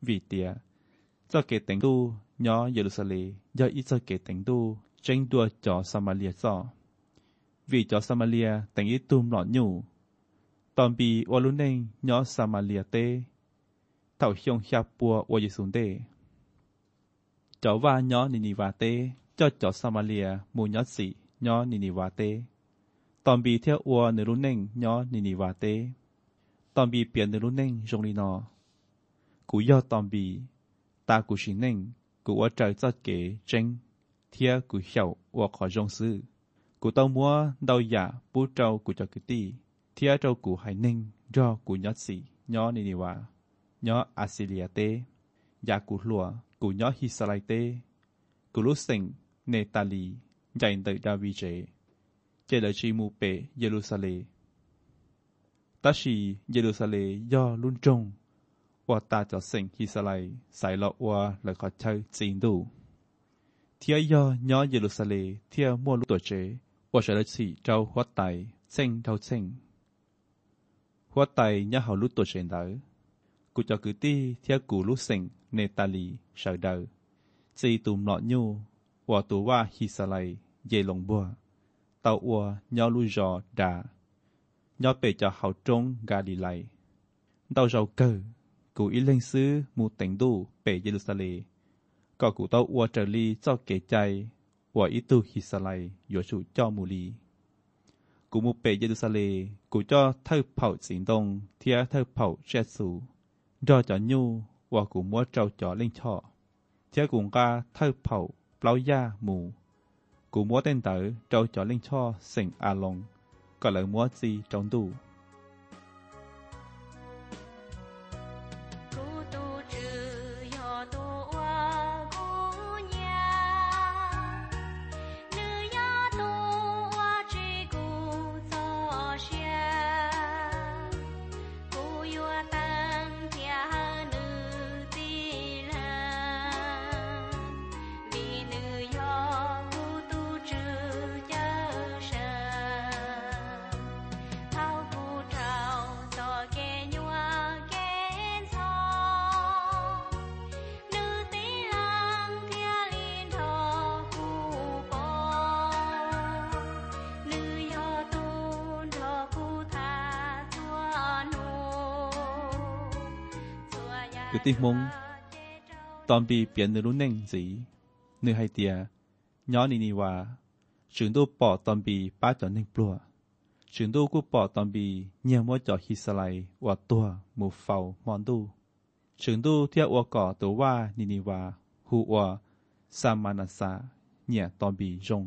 为嗲，这个程度。ยอเยรูซาเล่มยออิสเกตแต่งดูเจงดัวจอซามาเลียซอวีจอซามาเลียแต่งอิตูมหลอดอยู่ตอนปีวอลุนเองยอซามาเลียเตเต่าเฮงเาปัววายสุนเตจอว่ายอนินิวาเตจอจอซามาเลียมูยอสียอนินิวาเต ตอนปีเที่ยวอัวเนรุนเองยอนินิวาเต ตอนบีเปลี่ยนเนรุนเองจงลีนอกูยอตอนบีตากูชินเองกูว่าใจจัดเก๋เจงเทียกูเหี่ยวว่าขอจงซื้อกูต้องมัวเดาหยาปูเจ้ากูจะกูตีเทียเจ้ากูหายนิ่งยอกูยัดสีย้อนี่นี่ว่าย้ออาซิเลียเตยากูหลัวกูย้อฮิสไลเตกูรู้สิ่งเนตาลีใหญ่เดดาวีเจเจเลชีมูเปเยรูซาเล็มตาชีเยรูซาเล็มย่อลุ่นจง我帶咗繩起上嚟，使落我嚟個抽戰鬥。天要要耶路撒冷，天末路多者，我想嚟次就活大，正就正。活大一後路多者到，cụ cho cứ đi theo cụ lúc sinh nề ta lì sợ đời chỉ tùm lọ nhu và tù wa hi sa lầy dê lồng bùa tàu ua nhau lui giò đà nhau bề cho hậu trốn gà đi lầy đau rau cờ cụ lên sư mu tỉnh đủ bể Jerusalem. Có cụ tàu ua trở ly cho kể chay, ua ý tu hi sa lay, yếu chủ cho mù bể Jerusalem, cụ cho thơ phẩu xỉn đông, thia thơ phẩu xe sù. Do cho nhu, ua cụ mua chó lên trọ. Thia cùng ca thơ phẩu, plau ya mù. Cụ mua tên tử trâu chó lên trọ, sỉnh a lông, có lời mua gì trong ตมงตอนปีเปลี่ยนน้อนนีนีว่าฉึนดูปอดตอนบีป้าจอนึงปลัวฉึนดูกูปอดตอนบีเงียมว่าจอดฮิสไลว่าตัวหมูเฝ้ามอนดูฉึนดูเที่ยอวก่อตัวว่านีนีว่าหูว่าสามานาซาเนี่ยตอนบีจง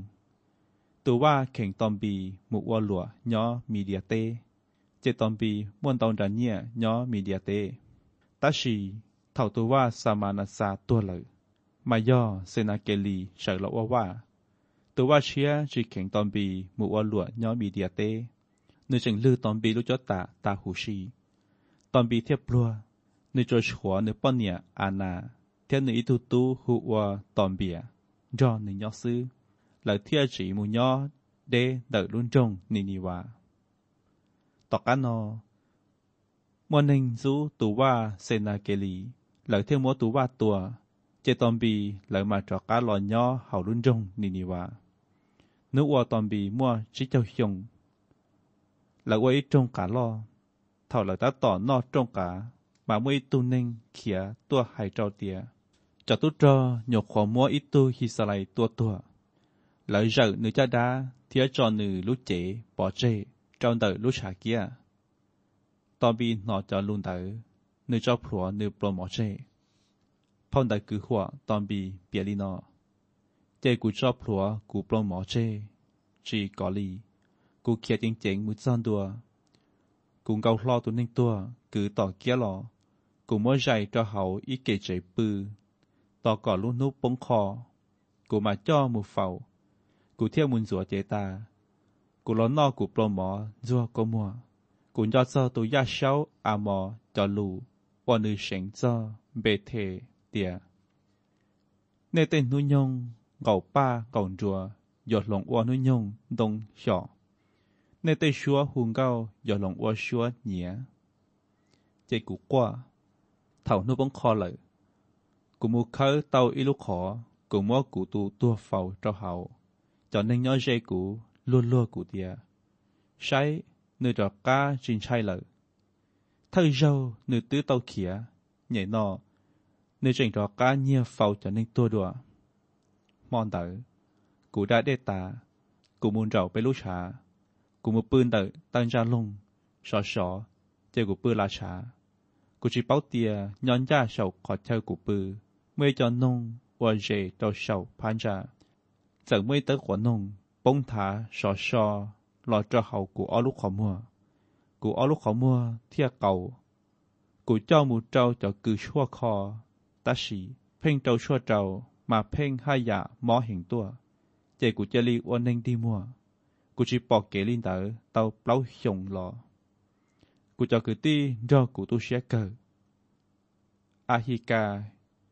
ตัวว่าแข่งตอนบีหมูว่าหลัวย้อมีเดียเตเจตอนบีม้วนตอนดันเนี่ยย้อมีเดียเตัชีเท่าตัวว่าสามานาซาตัวเลย มาย่อเซนาเกลีเฉลระว่าว่าตัวว่าเชียจีเข่งตอนบี มูอวลวย้อนมีเดียเต้เนึจึงลือตอนบีลูกจอตาตาหูชี ตอนบีเทียบปลัวเนืจอจัวเนอป้อนเนียอานาเทียน้อิตุตูหูวตอนเบียย่อนึย่อซื้อหลังเทียจีมูย่อเดเดลุนจงนินีวาตอกกันนอ môn hình dụ tù ba sê na kê lì, lợi thêm múa tù ba tùa, chê tòm cá lò nhó hào lún rông nì nì wà. Nữ ua mua trí châu hiông, lợi ua ít cá lò, thảo lợi tá tỏ no trông cá, mà mua tu ninh khía tua hải trò tìa. Cho tu trò nhột khó mua ít tu hi xa lại tua tua. Lợi rợ cha đá, thía trò nữ lú chế, bỏ chê, trong đời lú xà kia. ตอนบีหนอจะลุนเตอเนื้อเจ้าผัวเนื้อโปรโมเช่พ่อได้กือหัวตอนบีเปียลีนอเจกูเจ้าผัวกูโปรโมเช่จีกอลีกูเคียจริงเจ๋งมุดซ่อนตัว กูเกาหลอตัวนึ่งตัวกือต่อเกี้ยหลอกูมั่วใจจะเหาอีเกใจปือต่อก่อลุนนุปงคอกูมาจ้อมือเฝ้ากูเที่ยวมุนสัวเจตา กูล้อนนอกกูโปรหมอจัวก็มัว cũng cho sơ tu gia sáu à mò cho lù và nữ sinh cho bề thể địa nê tên nu nhông gầu ba gầu rùa giọt lòng ua nu nhông đông nhỏ nê tên xúa hùng gao giọt lòng ua xúa nhía chạy cụ qua thảo nu bóng kho lợi cụ mù khớ tàu y lúc khó cụ mua cụ tu tua phào cho hậu cho nên nhớ dây cụ luôn luôn cụ tia sai nơi rõ cá trên chai lợi. Thơ râu nơi tứ tàu khía, nhảy nọ, nơi rình rõ cá nhia phào trở nên tua đùa. Mòn tử, cụ đã đê tà, cụ muốn rậu bê lúc xả, cụ một bươn tử tăng ra lùng sọ sọ, chơi cụ bư là xả. Cụ chỉ báo tìa nhón ra sầu khó chơi cụ bư, mê cho nung, và dễ cho sầu phan ra. Chẳng mê tới của nung, bông thả sọ sọ, หลอจะเขากูอ้อลูกขอมัวกูอ้อลูกขอมัวเที่ยเก่ากูเจ้ามูเจ้าจะกือชั่วคอตาชีเพ่งเจ้าชั่วเจ้ามาเพ่งให้ยาหมอเห็นตัวเจกูจะรีอ้วนเนงดีมัวกูชะปอกเกลินเตอเตาเปล่าหยงหลอกูจะกือตีรอกูตุเชียเกออาฮิกา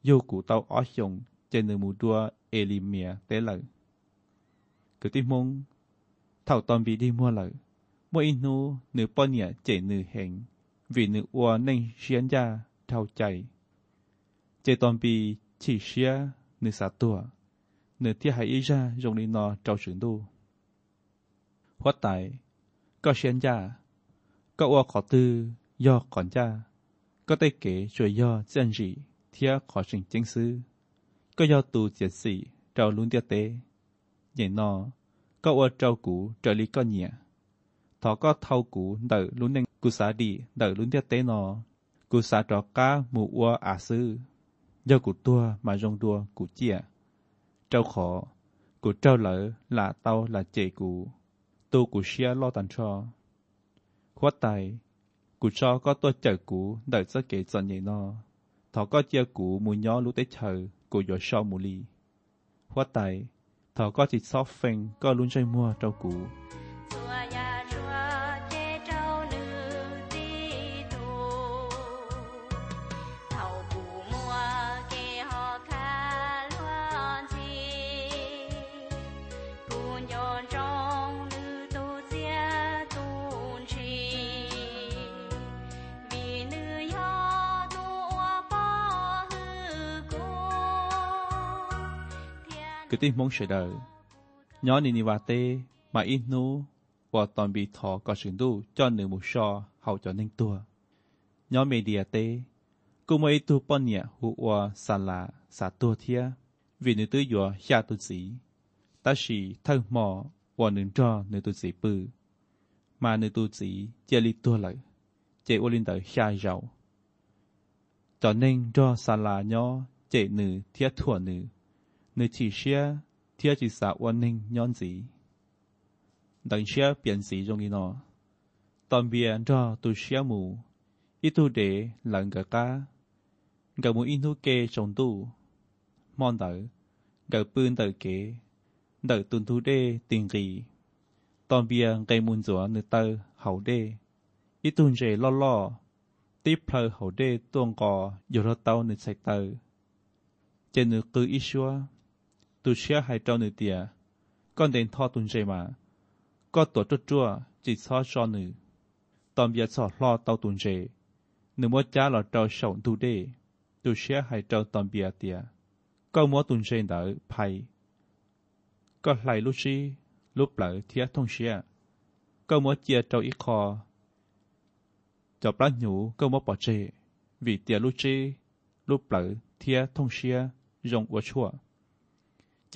โยกูเตาอ้อหยงเจนนึมูดัวเอลิเมียเตลเลยกือตีมงเท่าตอนบีดีมั่วเลยมั่ออินูหนือป้อนเนี่ยเจนือแห่งวีนืออัวนิ่งเชียนยาเท่าใจเจตอนปีฉีเชียนือสาตัวนือที่หายอีจาจงนีนอเจ้าฉึงดูหัวไตก็เชียนยาก็อัวขอตือย่อก่อนจ้าก็ได้เก๋ช่วยย่อเจนจีเทียขอสิงจิงซื้อ ก็ย่อตูเจ็ดสี่เจ้าลุ้นเตียเตใหญ่นอ có ở trâu cũ trở lý có nhẹ. Thọ có thâu cũ đợi luôn nên cụ xã đi đợi luôn tiết tế nó. Cụ xã trọ cá mù ua à sư. Do cụ tua mà rong đua cụ chia. Trâu khổ, cụ trâu lỡ là tao là chè cụ. Tu cụ xia lo tàn cho. Khuất tài, cụ cho có tua chở cụ đợi sẽ kể dần nhẹ nó. Thọ có chia cụ mù nhó lũ tế chờ cụ dọa so mù ly. tài, 头家一扫兴，到轮水满照顾。cứ tin mong sẽ đời nhỏ nini và ít nu và toàn bị thọ có sự đu cho nữ một so hậu cho nên tua nhỏ mê địa tê cũng tu bọn nhẹ hụ và xà tua thia vì nữ tư dùa xa sĩ ta sĩ thân mò và nữ cho nữ tu sĩ bư mà nữ tu sĩ chê li tua lợi chê ô linh đời xa giàu cho nên cho xà là nhỏ chê nữ thua nữ nơi chỉ xe thiết chỉ xã quân ninh nhón gì đằng xe biển gì trong cái nó tầm biển cho tu xe mù ít tu để lặng cả cá cả muốn in thu kê trong tu mon đỡ cả bươn đỡ kế đỡ tuần thu đê tiền gì tầm biển cây muôn rủa nơi tơ hậu đê ít tu dễ lo lo tiếp thơ hậu đê tuồng cò dù ra tàu nơi sạch tờ trên nước cứ ít xua ตูเชียห้เจ้าหนึ่งเตียก้อนเดนทอตุนใจมาก็ตัวจุดจั่วจิตซอชอหนึ่งตอนเบียสอดล่อเตาตุนใจหนึ่งวัาจ้าหลอดเจ้าเฉาดูเด้ตูเชียห้เจ้าตอนเบียเตียก็มัวตุนใจเดาภัยก็ไหลลุชีลุบเปล่าเทียทงเชียก็มัวเจียเจ้าอีคอจับปลาหนูก็มัวปอเจวีเตียลุชีลุบเหลือเทียทงเชียยงอ ua c h u ว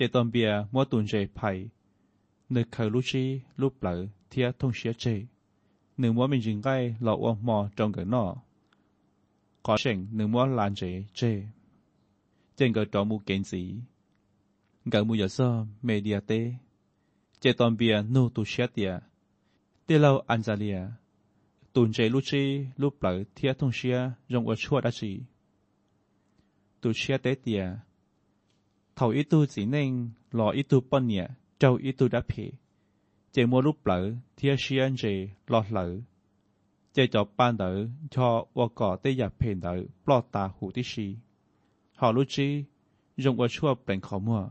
จตอมเบียมัวตุนเจไพ่เนคเคยรูชีลูปเหลอเทียทงเชียเจหนึ่งมัวมินจึงไกลเหล่าอ้วมอจงเกินนอขอเชงหนึ่งมัวลานเจเจเจงเกิดจอมูเกินสีเกิดมูยาซ้อเมเดียเตเจตอมเบียนูตุเชียเตียเตเราอันจาเลียตุนเจลูชีลูปเหลอเทียทงเชียจงอว่ชั่วดัชีตุเชียเตเตียเทาอิตูสีเน่งหล่ออิตูปนเนี่ยเจ้าอิตูดับเพเจมัวรูปเหลือเทียเชียนเจหล่อเหลือเจจอบปานเดอชอวกอเตยเพนเดอปลอดตาหูที่ชีหอรู้จียงว่าชั่วเปล่งขอมัว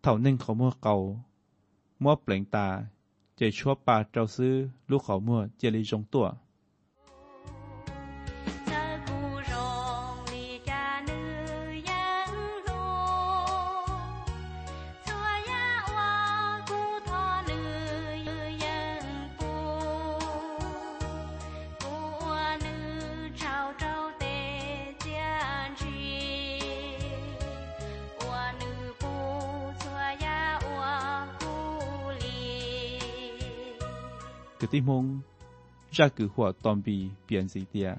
เท่านน่งขอมัวเกามัวเปล่งตาเจชั่วปาเจ้าซื้อลูกขอมัวเจริจงตัว chắc cứ hòa tòm bì biển gì tìa.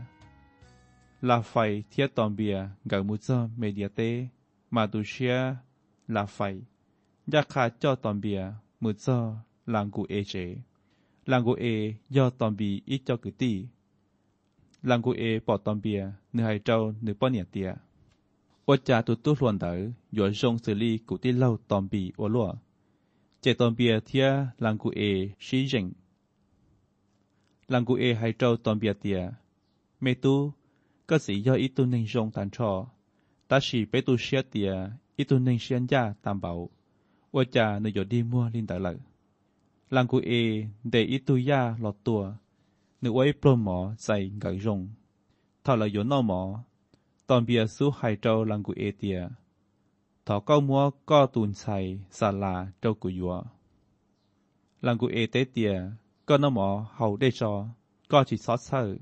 Là phải thiết tòm bìa gạo mù cho mê địa tê, mà tù xìa là phải. Nhạc khá cho tòm bìa mù cho làng cụ ê chế. Làng cụ ê do tòm bì ít cho cử tì. Làng cụ ê bỏ tòm bìa nửa hai trâu nửa bó nhẹ tìa. Ô cha tù tù luận đỡ, dùa rong xử lý cụ tì lâu tòm bì ô lùa. Chế tòm bìa thia làng cụ ê xí rình langu e hai trâu toàn biệt tiệt, Mê tu, cơ sĩ do ý tu ninh rong tàn trò. Ta chỉ bế tu xe tiệt, ý tu ninh xe gia tam bảo. Ua cha nơi dỗ đi mua linh tại lợi. Langu e để ý tu ya lọt tùa. Nữ ấy pro mỏ dày ngợi rong. Thảo là dỗ nọ mỏ. Toàn biệt số hai trâu langu e tìa. Thọ câu mua co tùn xài xà là trâu của dùa. Langu e tế tìa. ก็นมอเฮาได้จอก็จิซอสเซอร์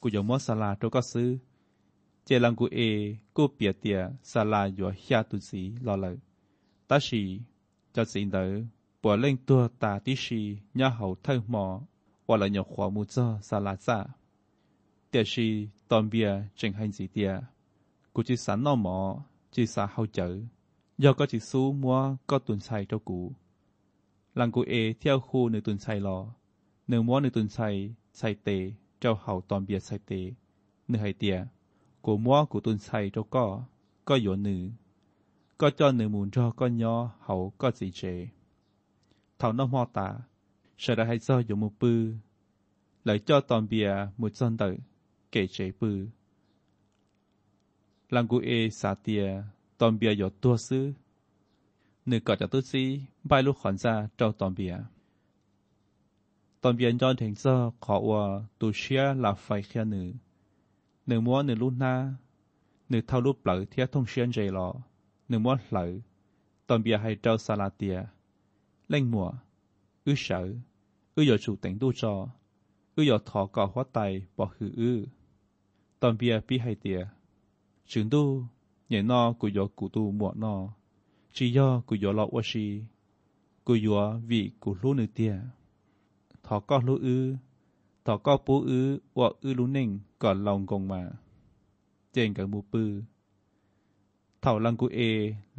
กูยมอสลาโตก็ซื้อเจลังกูเอกูเปียเตียสลาอยู่ฮยาตุสีรอเลยตาชีจะสินเดอปัวเล่งตัวตาติชีย่าเฮาเท่มอว่าละหยกขวามูจอสลาซาเตียชีตอนเบียจึงให้สีเตียกูจิสันนอมอจิสาเฮาเจอยอก็จิซูมัวก็ตุนชัยเจ้ากูลังกูเอเที่ยวคู่ในตุนชัยรอនៅមွားនៅទុនໄສໄສเตเจ้าเห่าตอนเบียดไซเตเนื้อไฮเตียกูมွားกูตุนไซเจ้าก็ก็หยวนนือก็จ้อนนือมูนจอก็ย่อเห่าก็สีเจเท่านอมอตาสระไฮซออยู่มูปือ lại cho tòn bìa một dân tử kể chế bư. Lăng cụ ê xá tìa tòn bìa yếu tua sư. Nữ cọ cho tư sĩ bay lúc khỏn ra trâu tòn bìa. ตอนเวียนจอนถึงเจอขอว่า ตูเชียหลับไฟเค่หนึ่งหนึ่งม้วนหนึ่งลูกหน้าหนึ่งเท่ารูปเปล่าเทียทงเชียนใจรอหนึ่งม้วนเหล่าตอนเบียให้เจ้าซาลาเตียเล่งมัวอื้อเฉาอื้อหยอจูแต่งตู้จออื้อหยอถอก่อหัวไตบ่หืออื้อตอนเบียพี่ให้เตียจึงตู้เห่นอกูหยอกูตู้ัวนอจีย่อกูหยอลอวชีกูหยอวีกูรู้หนึ่งเตียถอก็รู้อื้อถอก็ปูอื้อวออื้อรู้เน่งก่อนลองกงมา เจงกับมูปือเถาลังกูเอ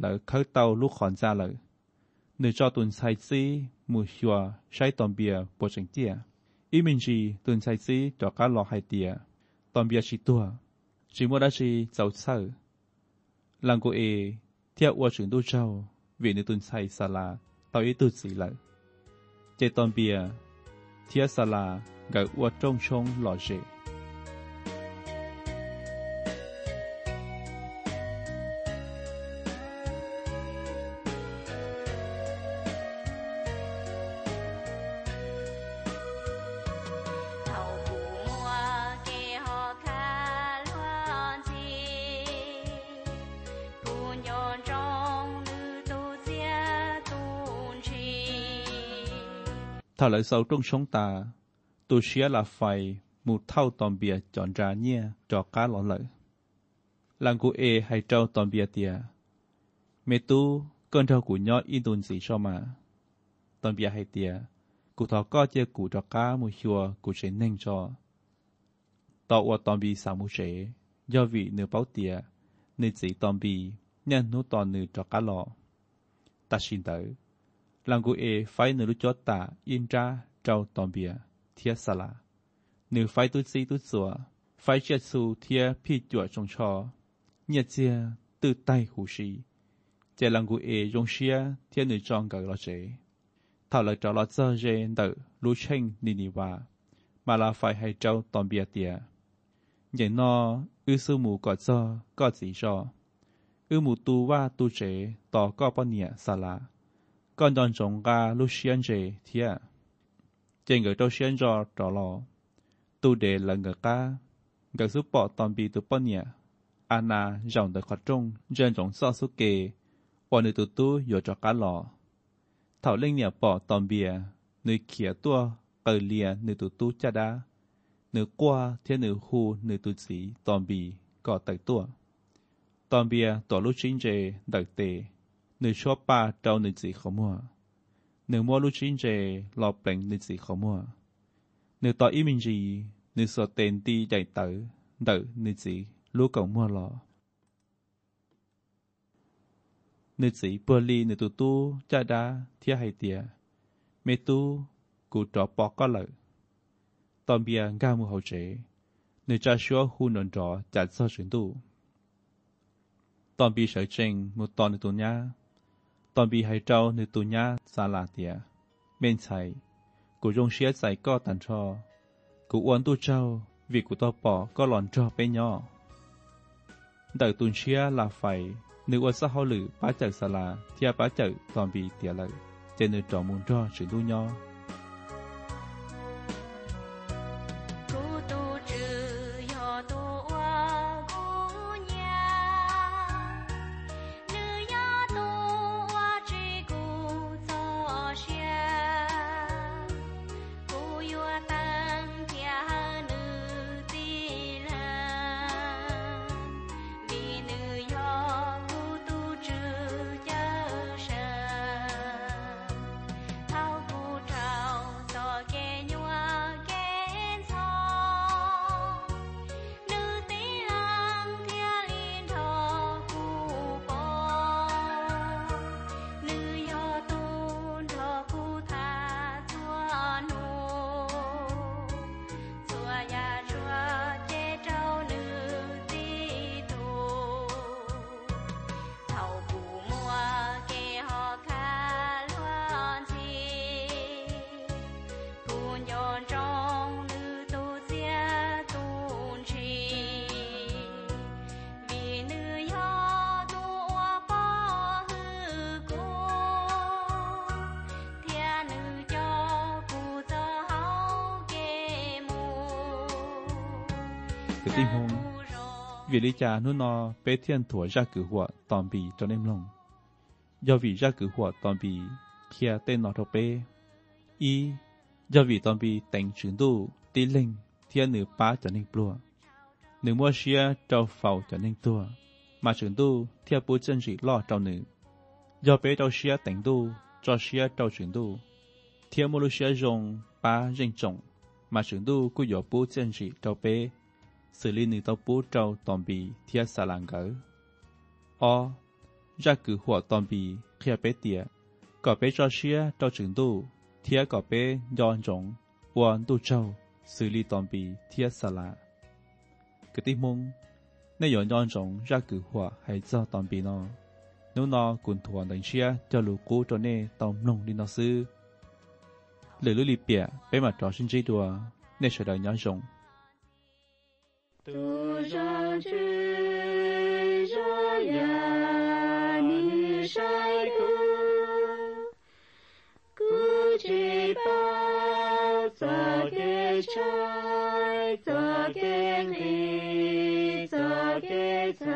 หลือเขาเตาลูกขอนซาหลยเหนึ่งจอตุนไซซี มูชัวใช้ตอนเบียปวดเฉงเจียอีมินจีตุนไซซีจอก้าหลอกไฮเตีย ตอนเบียชิตัวชิมวดาชีเจ้าเซอลังกูเอเทียอวดถึงดูเจ้าเวียนตุนไซซาลา เตาอีตุนสีหลยเจตอนเบียเทียสลาักอวดจงชงหล่อเจ thở lại sâu trong sống ta tu sĩ là phải mù thâu tòm bia chọn ra nhia cho cá lọ lợi làng của e hay trâu tòm bia tìa mẹ tu cơn trâu của nhó in tùn gì so mà tòm bìa hay tìa cụ thọ có chia cụ cho cá mù chùa cụ sẽ nên cho tao qua tòm bì xả mù sẽ do vị nửa báo tìa nửa chỉ tòm bì nhân nô tòn nửa cho cá lọ ta xin tới ลังกูเอไฟหนูจตตาอินจ้าเจ้าตอมเบียเทียสลาหนูไฟตุซีตุสัวไฟเชียสูเทียพี่จั่วชงชอเนียเจียตื้อไตหูชีเจลังกูเอยงเชียเทียหนูจองกับเราเจเท่าเราจะเราเจอเจนเตอรู้เช่งนินิวามาลาไฟให้เจ้าตอมเบียเตียอย่งนออือซูหมูกอดซอกอดสีจออือหมูตูว่าตูเจต่อก็ปเนียสลา肝當中嘅路線者鐵，整個都選咗咗咯，都得兩個家，個數博當比都半年，安娜讓得擴中，將種少數嘅，我哋都都有咗家咯，頭領年博當比，你企多個年你都都 chắc đã, 你 qua thế 你 khu 你都 chỉ 當比 có tạch tua, 當比ตัว路線者特地。นึ่งชั่วป่าเจ้าหนึ่งสีขมัวหนึ่งมัวลูชิ้นเจรอเปล่งหนึ่งสีขมัวหนึ่งต่ออิมินจีหนึ่งสวดเต็นตีใหญ่เต๋อเต๋อหนึ่งสีลูกกงมัวรอหนึ่งสีเปลี่ลีหนึ่งตุ้ตู้จ้าดาเที่ยให้เตีย เมตู้กูจ่อปอกก็เลยตอนเบียงก้ามือเขาเจหนึ่งจ้าชัวหูนอนจ่อจัดเสื้อชิ้นตู้ตอนปีเฉยเชงมุดตอนในตัวเนี้ยตอนบีไฮเจ้าในตุญญาซาลาเตีย เมนไซกูยงเชียใส่ก็ตันชอ กูอ้วนตัวเจ้าวิกูต่อปอก็หลอนจอไปย่อดักตุนเชียลาไฟนึกว่าซะเฮาหรือป้าเจอสลาเทียป้าจัอตอนบีเตียเลย เจนึกจอมุนจอสือดูย่อ个地方，为了家努那白天拖热个话，当比着恁弄，要为热个话当比天带那着白，一要为当比等程度低零天女八着恁不，女莫些着否着恁多，马程度天不真是老着女，要白着些等度着些着程度，天莫路些用把人种，马程度固有不真是着白。xử lý nữ tàu bố trâu tòm bì thiết xà làng gỡ. O. Ra cử hỏa tòm bì khía bế tía, có bế cho xia trâu trứng đu, thiết có bế nhòn rộng, uan đu trâu, xử lý tòm bì thiết xà lạ. Cái tí mông, nếu yon nhòn rộng ra cử hỏa hay do tòm bì nó. Nếu nó cũng thuần đánh xia cho lũ cố cho nê tòm nông đi nó sư. Lời lưu lì bịa, bế mặt trò sinh trí đùa, nên sẽ đợi nhòn rộng 突然之间，让你伤感，苦涩、悲伤、挣扎、挣扎、挣扎。